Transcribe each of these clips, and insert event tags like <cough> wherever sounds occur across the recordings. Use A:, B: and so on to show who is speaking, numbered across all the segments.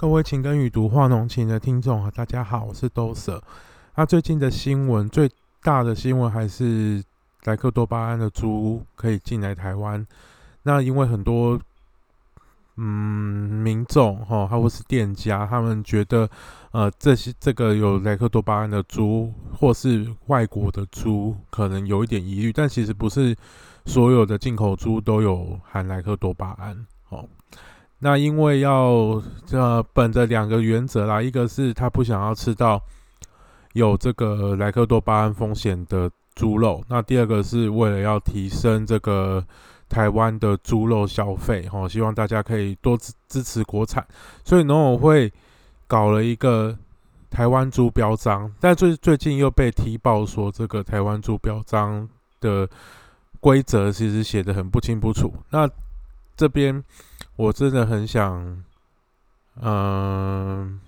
A: 各位情根与读画浓情的听众啊，大家好，我是兜舍。那最近的新闻，最大的新闻还是莱克多巴胺的猪可以进来台湾。那因为很多嗯民众哈，他或是店家，他们觉得呃这些这个有莱克多巴胺的猪，或是外国的猪，可能有一点疑虑。但其实不是所有的进口猪都有含莱克多巴胺哦。那因为要呃本着两个原则啦，一个是他不想要吃到有这个莱克多巴胺风险的猪肉，那第二个是为了要提升这个台湾的猪肉消费，哈，希望大家可以多支支持国产，所以农委会搞了一个台湾猪标章，但最最近又被踢爆说这个台湾猪标章的规则其实写的很不清不楚，那这边。我真的很想，嗯，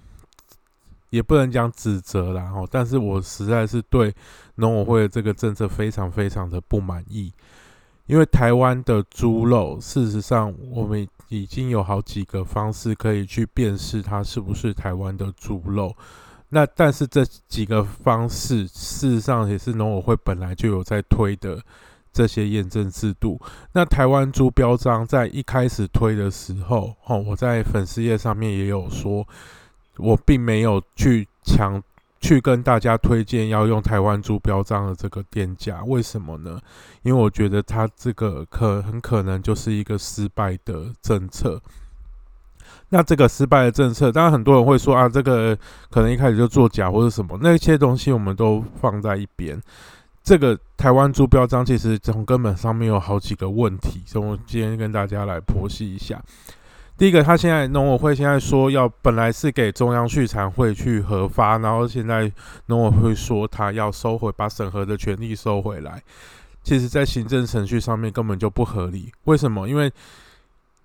A: 也不能讲指责啦，哦，但是我实在是对农委会的这个政策非常非常的不满意，因为台湾的猪肉，事实上我们已经有好几个方式可以去辨识它是不是台湾的猪肉，那但是这几个方式，事实上也是农委会本来就有在推的。这些验证制度，那台湾猪标章在一开始推的时候，哦，我在粉丝页上面也有说，我并没有去强去跟大家推荐要用台湾猪标章的这个店家，为什么呢？因为我觉得它这个可很可能就是一个失败的政策。那这个失败的政策，当然很多人会说啊，这个可能一开始就作假或者什么，那些东西我们都放在一边。这个台湾猪标章其实从根本上面有好几个问题，所以我今天跟大家来剖析一下。第一个，他现在农委会现在说要本来是给中央畜产会去核发，然后现在农委会说他要收回，把审核的权利收回来。其实，在行政程序上面根本就不合理。为什么？因为，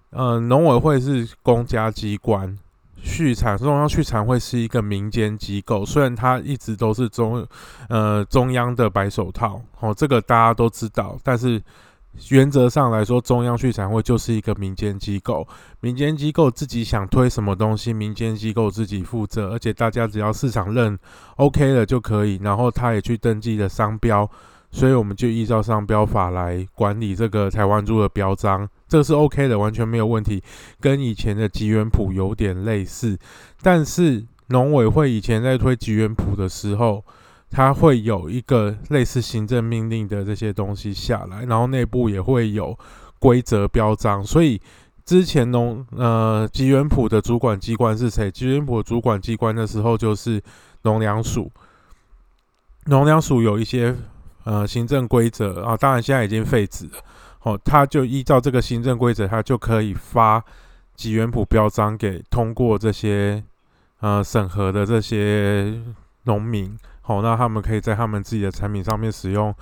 A: 呃，农委会是公家机关。畜产中央畜产会是一个民间机构，虽然它一直都是中呃中央的白手套，哦，这个大家都知道。但是原则上来说，中央畜产会就是一个民间机构，民间机构自己想推什么东西，民间机构自己负责，而且大家只要市场认 OK 了就可以，然后他也去登记了商标。所以我们就依照商标法来管理这个台湾猪的标章，这个是 OK 的，完全没有问题，跟以前的吉原谱有点类似。但是农委会以前在推吉原谱的时候，它会有一个类似行政命令的这些东西下来，然后内部也会有规则标章。所以之前农呃吉原谱的主管机关是谁？吉原谱主管机关的时候就是农粮署，农粮署有一些。呃，行政规则啊，当然现在已经废止了。哦，他就依照这个行政规则，他就可以发吉原普标章给通过这些呃审核的这些农民。好，那他们可以在他们自己的产品上面使用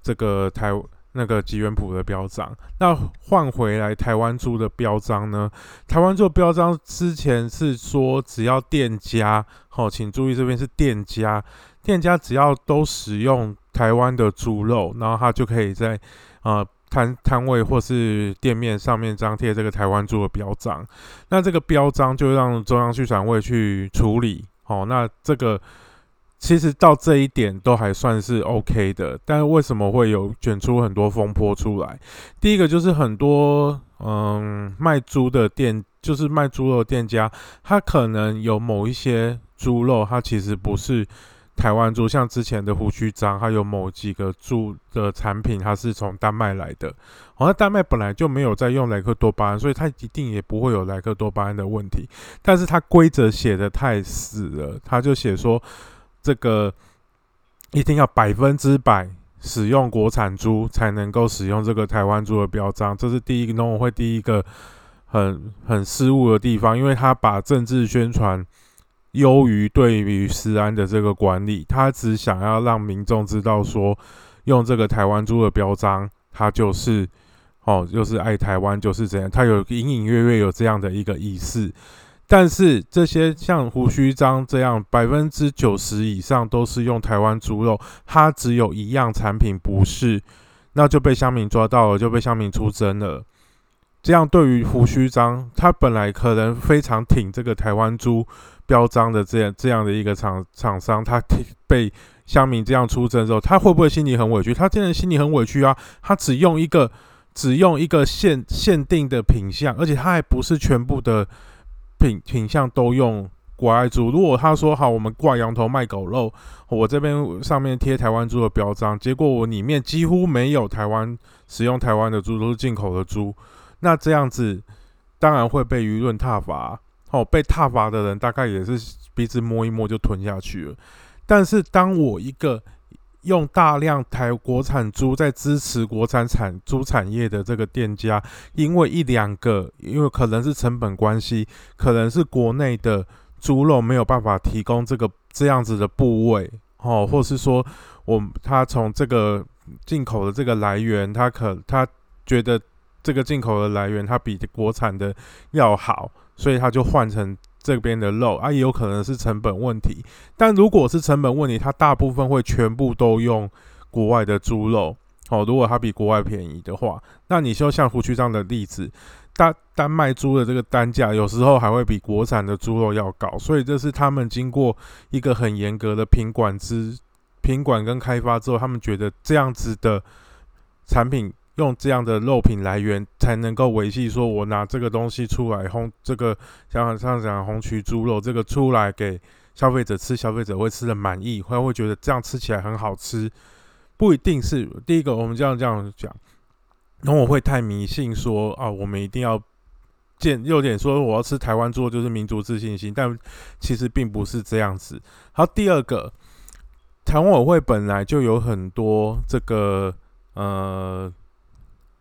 A: 这个台那个吉原普的标章。那换回来台湾猪的标章呢？台湾猪标章之前是说，只要店家，好，请注意这边是店家，店家只要都使用。台湾的猪肉，然后他就可以在呃摊摊位或是店面上面张贴这个台湾猪的标章。那这个标章就让中央畜产会去处理。哦，那这个其实到这一点都还算是 OK 的。但是为什么会有卷出很多风波出来？第一个就是很多嗯卖猪的店，就是卖猪肉店家，他可能有某一些猪肉，它其实不是。台湾猪像之前的胡须章，还有某几个猪的产品，它是从丹麦来的。好像丹麦本来就没有在用莱克多巴胺，所以它一定也不会有莱克多巴胺的问题。但是它规则写的太死了，他就写说这个一定要百分之百使用国产猪才能够使用这个台湾猪的标章。这是第一个农委会第一个很很失误的地方，因为他把政治宣传。优于对于食安的这个管理，他只想要让民众知道说，用这个台湾猪的标章，他就是哦，就是爱台湾，就是这样。他有隐隐约约有这样的一个意思。但是这些像胡须章这样，百分之九十以上都是用台湾猪肉，它只有一样产品不是，那就被乡民抓到了，就被乡民出征了。这样对于胡须章，他本来可能非常挺这个台湾猪标章的这样这样的一个厂厂商，他 <laughs> 被乡民这样出征之后，他会不会心里很委屈？他真的心里很委屈啊！他只用一个只用一个限限定的品相，而且他还不是全部的品品相都用国外猪。如果他说好，我们挂羊头卖狗肉，我这边上面贴台湾猪的标章，结果我里面几乎没有台湾使用台湾的猪，都是进口的猪。那这样子当然会被舆论挞伐，哦，被踏伐的人大概也是鼻子摸一摸就吞下去了。但是当我一个用大量台国产猪在支持国产产猪产业的这个店家，因为一两个，因为可能是成本关系，可能是国内的猪肉没有办法提供这个这样子的部位，哦，或是说我他从这个进口的这个来源，他可他觉得。这个进口的来源，它比国产的要好，所以他就换成这边的肉啊，也有可能是成本问题。但如果是成本问题，它大部分会全部都用国外的猪肉。哦，如果它比国外便宜的话，那你就像胡区这样的例子，单单卖猪的这个单价，有时候还会比国产的猪肉要高。所以这是他们经过一个很严格的品管之品管跟开发之后，他们觉得这样子的产品。用这样的肉品来源才能够维系，说我拿这个东西出来烘这个，像像讲红曲猪肉这个出来给消费者吃，消费者会吃的满意，会会觉得这样吃起来很好吃。不一定是第一个，我们这样这样讲，然后我会太迷信说啊，我们一定要见有点说我要吃台湾猪就是民族自信心，但其实并不是这样子。好，第二个，台湾委会本来就有很多这个呃。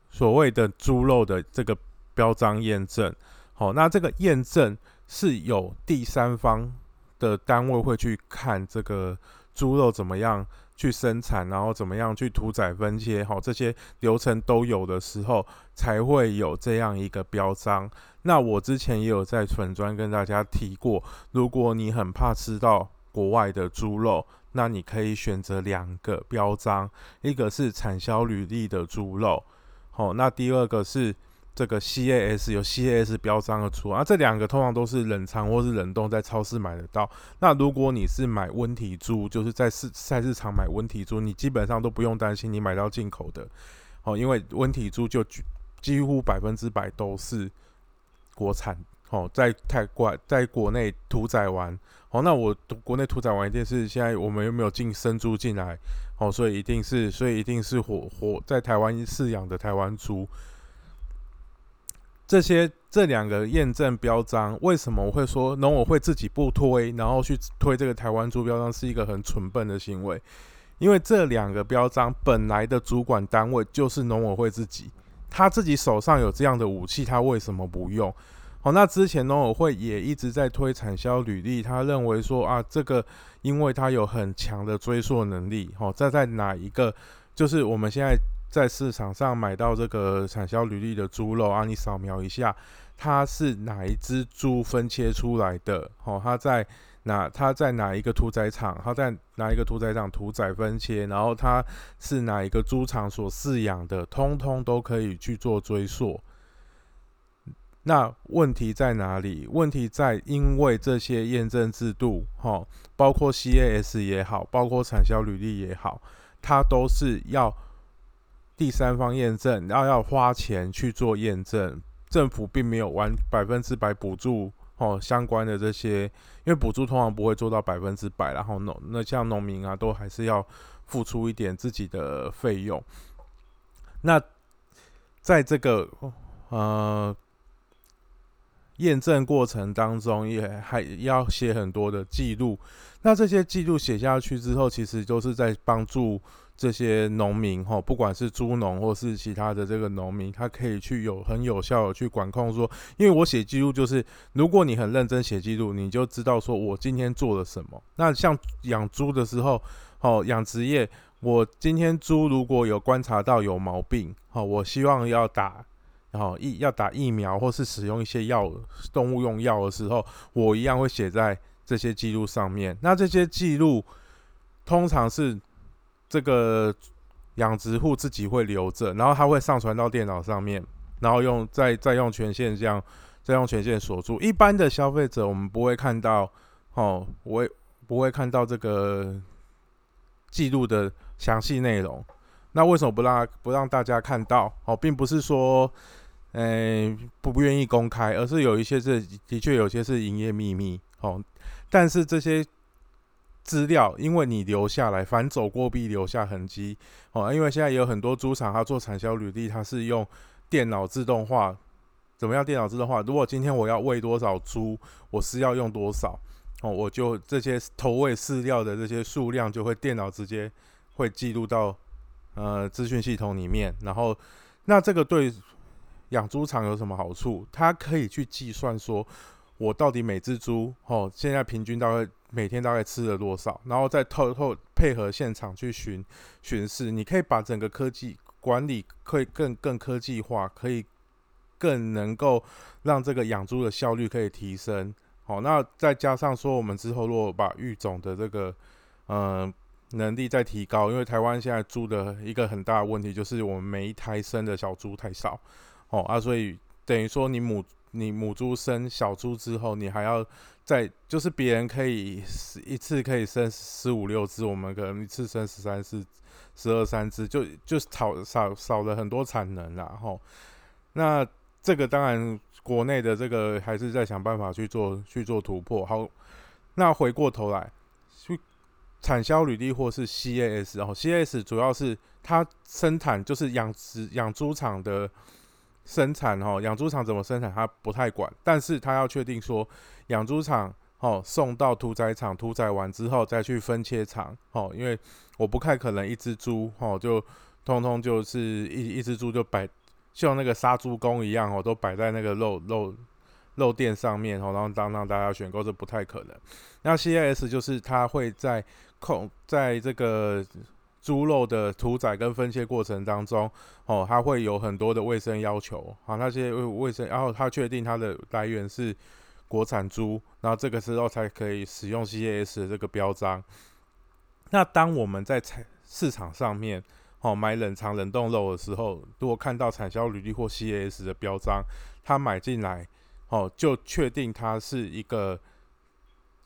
A: 所谓的猪肉的这个标章验证，好，那这个验证是有第三方的单位会去看这个猪肉怎么样去生产，然后怎么样去屠宰分切，好，这些流程都有的时候，才会有这样一个标章。那我之前也有在粉砖跟大家提过，如果你很怕吃到国外的猪肉，那你可以选择两个标章，一个是产销履历的猪肉。哦，那第二个是这个 CAS 有 CAS 标章的出啊，这两个通常都是冷藏或是冷冻，在超市买得到。那如果你是买温体猪，就是在市菜市场买温体猪，你基本上都不用担心你买到进口的。哦，因为温体猪就几乎百分之百都是国产。哦，在泰国在国内屠宰完，哦，那我国内屠宰完一定是现在我们又没有进生猪进来。哦，所以一定是，所以一定是活活在台湾饲养的台湾猪。这些这两个验证标章，为什么我会说农委会自己不推，然后去推这个台湾猪标章是一个很蠢笨的行为？因为这两个标章本来的主管单位就是农委会自己，他自己手上有这样的武器，他为什么不用？好，那之前农委会也一直在推产销履历，他认为说啊，这个因为它有很强的追溯能力，好，在在哪一个，就是我们现在在市场上买到这个产销履历的猪肉啊，你扫描一下，它是哪一只猪分切出来的，好，它在哪，它在哪一个屠宰场，它在哪一个屠宰场屠宰分切，然后它是哪一个猪场所饲养的，通通都可以去做追溯。那问题在哪里？问题在因为这些验证制度，哈，包括 CAS 也好，包括产销履历也好，它都是要第三方验证，然后要花钱去做验证。政府并没有完百分之百补助哦相关的这些，因为补助通常不会做到百分之百，然后农那像农民啊，都还是要付出一点自己的费用。那在这个呃。验证过程当中也还要写很多的记录，那这些记录写下去之后，其实都是在帮助这些农民哈，不管是猪农或是其他的这个农民，他可以去有很有效的去管控说，因为我写记录就是，如果你很认真写记录，你就知道说我今天做了什么。那像养猪的时候，哦，养殖业，我今天猪如果有观察到有毛病，好，我希望要打。然后疫要打疫苗或是使用一些药动物用药的时候，我一样会写在这些记录上面。那这些记录通常是这个养殖户自己会留着，然后他会上传到电脑上面。然后用再再用权限这样再用权限锁住。一般的消费者我们不会看到哦，我也不会看到这个记录的详细内容。那为什么不让不让大家看到？哦，并不是说，诶不不愿意公开，而是有一些是的确有些是营业秘密。哦，但是这些资料，因为你留下来，反走过必留下痕迹。哦，因为现在有很多猪场，它做产销履历，它是用电脑自动化。怎么样？电脑自动化？如果今天我要喂多少猪，我是要用多少？哦，我就这些投喂饲料的这些数量，就会电脑直接会记录到。呃，资讯系统里面，然后那这个对养猪场有什么好处？它可以去计算说，我到底每只猪哦，现在平均大概每天大概吃了多少，然后再透透配合现场去巡巡视，你可以把整个科技管理可以更更科技化，可以更能够让这个养猪的效率可以提升。好，那再加上说，我们之后如果把育种的这个嗯。能力再提高，因为台湾现在猪的一个很大的问题就是我们每一胎生的小猪太少，哦啊，所以等于说你母你母猪生小猪之后，你还要再就是别人可以一次可以生十五六只，我们可能一次生十三四十二三只，就就少少少了很多产能啦，吼。那这个当然国内的这个还是在想办法去做去做突破。好，那回过头来去。产销履历或是 CAS，哦 CAS 主要是它生产就是养殖养猪场的生产哦，养猪场怎么生产他不太管，但是他要确定说养猪场哦送到屠宰场屠宰完之后再去分切场哦，因为我不太可能一只猪哦就通通就是一一只猪就摆像那个杀猪工一样哦都摆在那个肉肉。肉店上面哦，然后当让大家选购，这不太可能。那 CIS 就是它会在控在这个猪肉的屠宰跟分切过程当中哦，它会有很多的卫生要求啊，那些卫卫生，然后它确定它的来源是国产猪，然后这个时候才可以使用 C A S 的这个标章。那当我们在产市场上面哦买冷藏冷冻肉的时候，如果看到产销履历或 C A S 的标章，它买进来。哦，就确定它是一个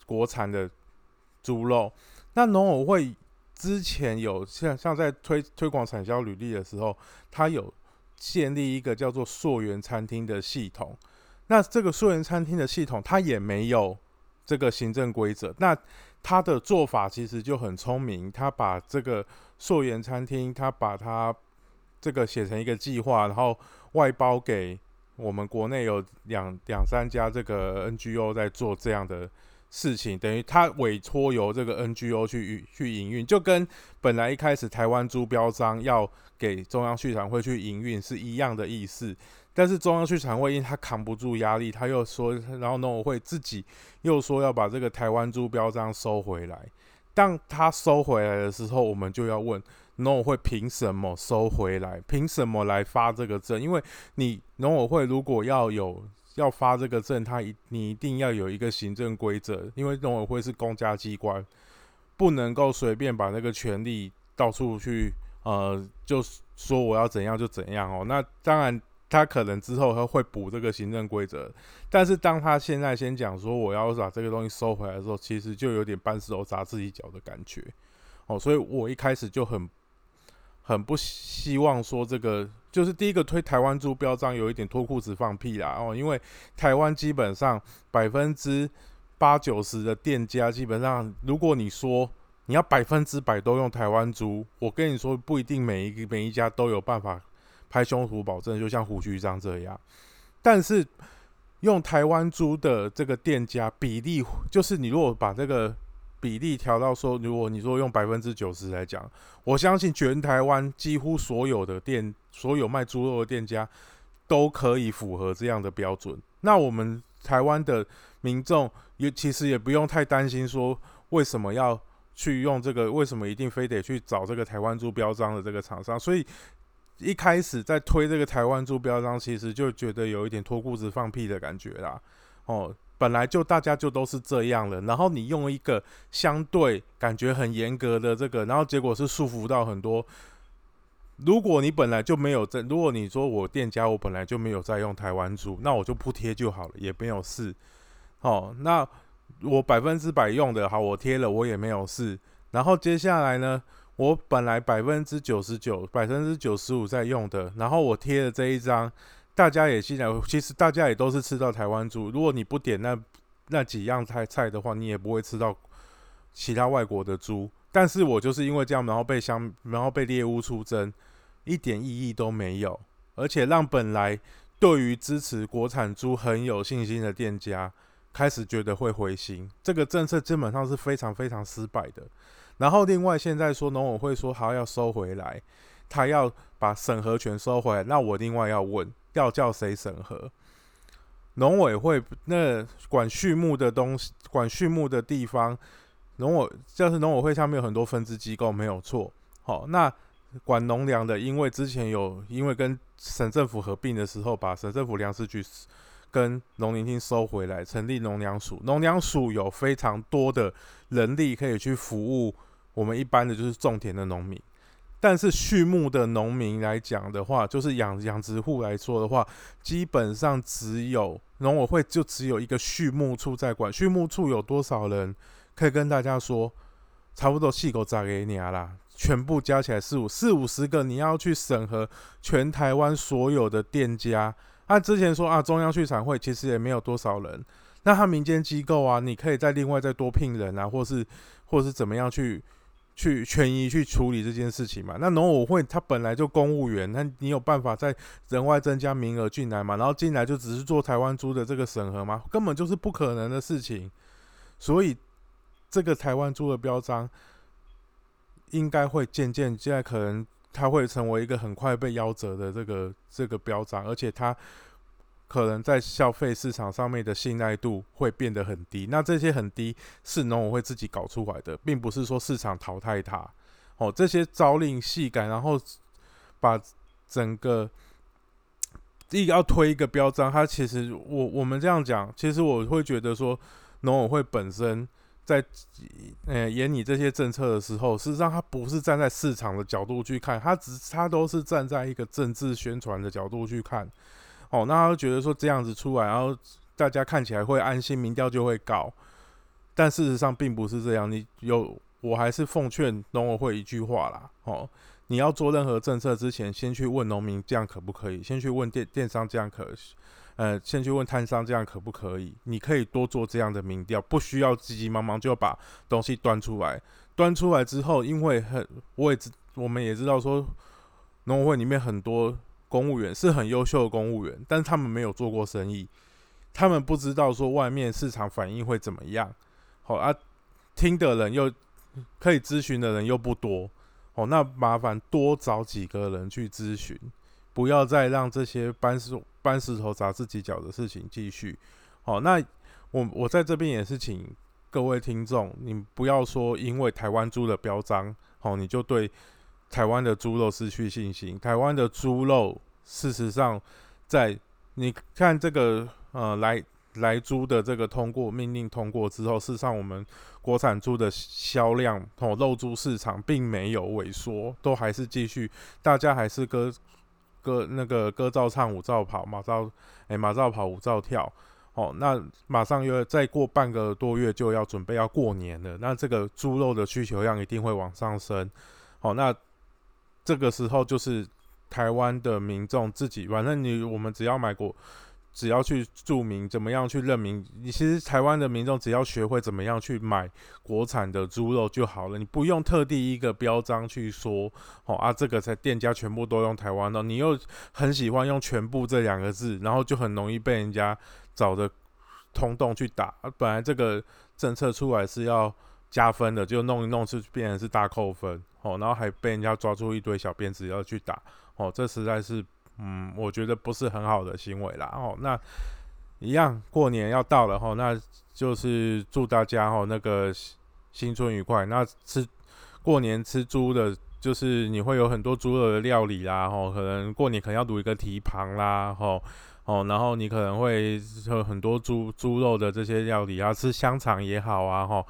A: 国产的猪肉。那农委会之前有像像在推推广产销履历的时候，它有建立一个叫做溯源餐厅的系统。那这个溯源餐厅的系统，它也没有这个行政规则。那它的做法其实就很聪明，它把这个溯源餐厅，它把它这个写成一个计划，然后外包给。我们国内有两两三家这个 NGO 在做这样的事情，等于他委托由这个 NGO 去去营运，就跟本来一开始台湾猪标章要给中央畜产会去营运是一样的意思。但是中央畜产会因他扛不住压力，他又说，然后农委会自己又说要把这个台湾猪标章收回来。当他收回来的时候，我们就要问。农委会凭什么收回来？凭什么来发这个证？因为你农委会如果要有要发这个证，他一你一定要有一个行政规则，因为农委会是公家机关，不能够随便把那个权利到处去，呃，就说我要怎样就怎样哦。那当然，他可能之后他会补这个行政规则，但是当他现在先讲说我要把这个东西收回来的时候，其实就有点搬石头砸自己脚的感觉哦。所以我一开始就很。很不希望说这个，就是第一个推台湾猪标章有一点脱裤子放屁啦哦，因为台湾基本上百分之八九十的店家基本上，如果你说你要百分之百都用台湾猪，我跟你说不一定每一个每一家都有办法拍胸脯保证，就像胡须章这样，但是用台湾猪的这个店家比例，就是你如果把这个。比例调到说，如果你说用百分之九十来讲，我相信全台湾几乎所有的店，所有卖猪肉的店家都可以符合这样的标准。那我们台湾的民众也其实也不用太担心说，为什么要去用这个？为什么一定非得去找这个台湾猪标章的这个厂商？所以一开始在推这个台湾猪标章，其实就觉得有一点脱裤子放屁的感觉啦。哦。本来就大家就都是这样了，然后你用一个相对感觉很严格的这个，然后结果是束缚到很多如果你本来就没有在，如果你说我店家我本来就没有在用台湾猪，那我就不贴就好了，也没有事。哦，那我百分之百用的好，我贴了我也没有事。然后接下来呢，我本来百分之九十九、百分之九十五在用的，然后我贴了这一张，大家也进来，其实大家也都是吃到台湾猪。如果你不点那那几样菜菜的话，你也不会吃到其他外国的猪。但是我就是因为这样，然后被相，然后被猎物出征，一点意义都没有，而且让本来对于支持国产猪很有信心的店家开始觉得会灰心。这个政策基本上是非常非常失败的。然后另外现在说农委会说好要收回来，他要把审核权收回来，那我另外要问，要叫谁审核？农委会那管畜牧的东西，管畜牧的地方。农委就是农委会下面有很多分支机构，没有错。好，那管农粮的，因为之前有因为跟省政府合并的时候，把省政府粮食局跟农林厅收回来，成立农粮署。农粮署有非常多的人力可以去服务我们一般的就是种田的农民。但是畜牧的农民来讲的话，就是养养殖户来说的话，基本上只有农委会就只有一个畜牧处在管。畜牧处有多少人？可以跟大家说，差不多细狗砸给你啊啦，全部加起来四五四五十个，你要去审核全台湾所有的店家。按之前说啊，中央畜产会其实也没有多少人，那他民间机构啊，你可以再另外再多聘人啊，或是或是怎么样去去权益去处理这件事情嘛？那农委会他本来就公务员，那你有办法在人外增加名额进来嘛？然后进来就只是做台湾猪的这个审核吗？根本就是不可能的事情，所以。这个台湾猪的标章应该会渐渐，现在可能它会成为一个很快被夭折的这个这个标章，而且它可能在消费市场上面的信赖度会变得很低。那这些很低是农委会自己搞出来的，并不是说市场淘汰它。哦，这些朝令夕改，然后把整个一个要推一个标章，它其实我我们这样讲，其实我会觉得说农委会本身。在呃演你这些政策的时候，事实上他不是站在市场的角度去看，他只他都是站在一个政治宣传的角度去看。哦，那他觉得说这样子出来，然后大家看起来会安心，民调就会高。但事实上并不是这样。你有，我还是奉劝农委会一句话啦。哦，你要做任何政策之前，先去问农民这样可不可以？先去问电电商这样可？呃，先去问摊商这样可不可以？你可以多做这样的民调，不需要急急忙忙就把东西端出来。端出来之后，因为很我也知，我们也知道说，农委会里面很多公务员是很优秀的公务员，但是他们没有做过生意，他们不知道说外面市场反应会怎么样。好啊，听的人又可以咨询的人又不多，哦，那麻烦多找几个人去咨询。不要再让这些搬石搬石头砸自己脚的事情继续。好，那我我在这边也是请各位听众，你不要说因为台湾猪的标章，好，你就对台湾的猪肉失去信心。台湾的猪肉，事实上，在你看这个呃来来猪的这个通过命令通过之后，事实上我们国产猪的销量哦肉猪市场并没有萎缩，都还是继续，大家还是歌。歌那个歌照唱，舞照跑，马照哎马照跑，舞照跳。哦，那马上又再过半个多月就要准备要过年了，那这个猪肉的需求量一定会往上升。好，那这个时候就是台湾的民众自己，反正你我们只要买过。只要去注明怎么样去认明，你其实台湾的民众只要学会怎么样去买国产的猪肉就好了，你不用特地一个标章去说，哦啊，这个才店家全部都用台湾的，你又很喜欢用全部这两个字，然后就很容易被人家找的通洞去打。本来这个政策出来是要加分的，就弄一弄是变成是大扣分，哦，然后还被人家抓住一堆小辫子要去打，哦，这实在是。嗯，我觉得不是很好的行为啦。哦，那一样过年要到了哈，那就是祝大家哈那个新春愉快。那吃过年吃猪的，就是你会有很多猪肉的料理啦。哈，可能过年可能要卤一个蹄膀啦。哈，哦，然后你可能会有很多猪猪肉的这些料理啊，吃香肠也好啊。哈，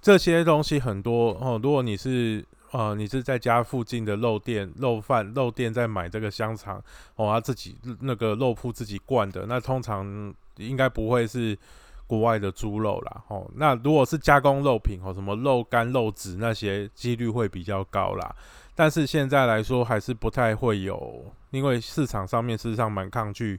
A: 这些东西很多哦。如果你是呃，你是在家附近的肉店、肉贩、肉店在买这个香肠哦，他自己那个肉铺自己灌的，那通常应该不会是国外的猪肉啦。哦，那如果是加工肉品哦，什么肉干、肉脂那些，几率会比较高啦。但是现在来说，还是不太会有，因为市场上面事实上蛮抗拒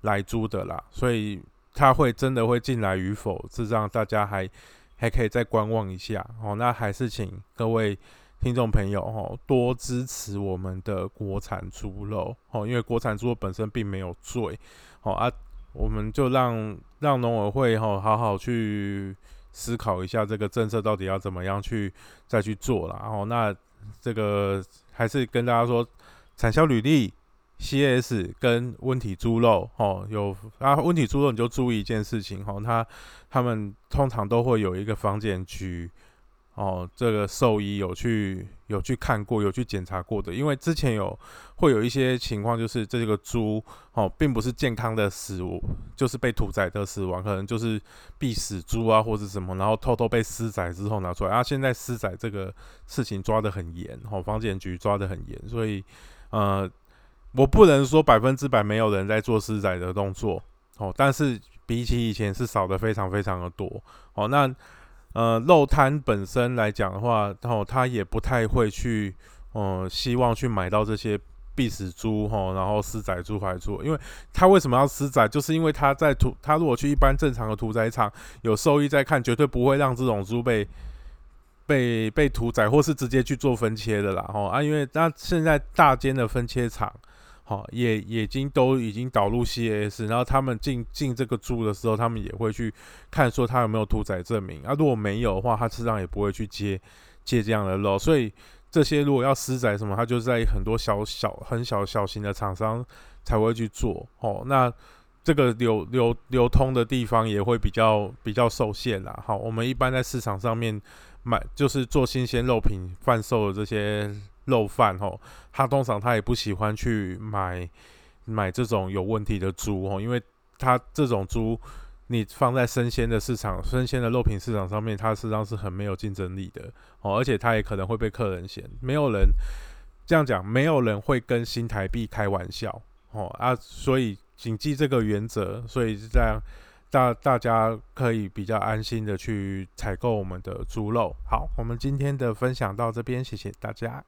A: 来猪的啦，所以他会真的会进来与否，是让大家还还可以再观望一下哦。那还是请各位。听众朋友，哦，多支持我们的国产猪肉，哦，因为国产猪肉本身并没有罪，好啊，我们就让让农委会，哈，好好去思考一下这个政策到底要怎么样去再去做了，哦，那这个还是跟大家说，产销履历、CS 跟温体猪肉，哦，有啊，温体猪肉你就注意一件事情，哦，他他们通常都会有一个房检局。哦，这个兽医有去有去看过，有去检查过的，因为之前有会有一些情况，就是这个猪哦，并不是健康的死，就是被屠宰的死亡，可能就是必死猪啊，或者什么，然后偷偷被私宰之后拿出来，啊，现在私宰这个事情抓得很严，哦，房检局抓得很严，所以呃，我不能说百分之百没有人在做私宰的动作，哦，但是比起以前是少的非常非常的多，哦，那。呃，肉摊本身来讲的话，然后他也不太会去，呃，希望去买到这些必死猪哈，然后私宰猪来做，因为他为什么要私宰？就是因为他在屠，他如果去一般正常的屠宰场，有兽医在看，绝对不会让这种猪被被被屠宰，或是直接去做分切的啦，哈啊，因为那现在大间的分切厂。好，也已经都已经导入 CS，然后他们进进这个猪的时候，他们也会去看说他有没有屠宰证明啊。如果没有的话，他实际上也不会去接接这样的肉。所以这些如果要私宰什么，他就在很多小小很小小型的厂商才会去做。哦，那这个流流流通的地方也会比较比较受限啦。好，我们一般在市场上面买，就是做新鲜肉品贩售的这些。肉贩吼，他通常他也不喜欢去买买这种有问题的猪吼，因为他这种猪你放在生鲜的市场、生鲜的肉品市场上面，它实际上是很没有竞争力的哦，而且它也可能会被客人嫌。没有人这样讲，没有人会跟新台币开玩笑哦啊，所以谨记这个原则，所以这样大大家可以比较安心的去采购我们的猪肉。好，我们今天的分享到这边，谢谢大家。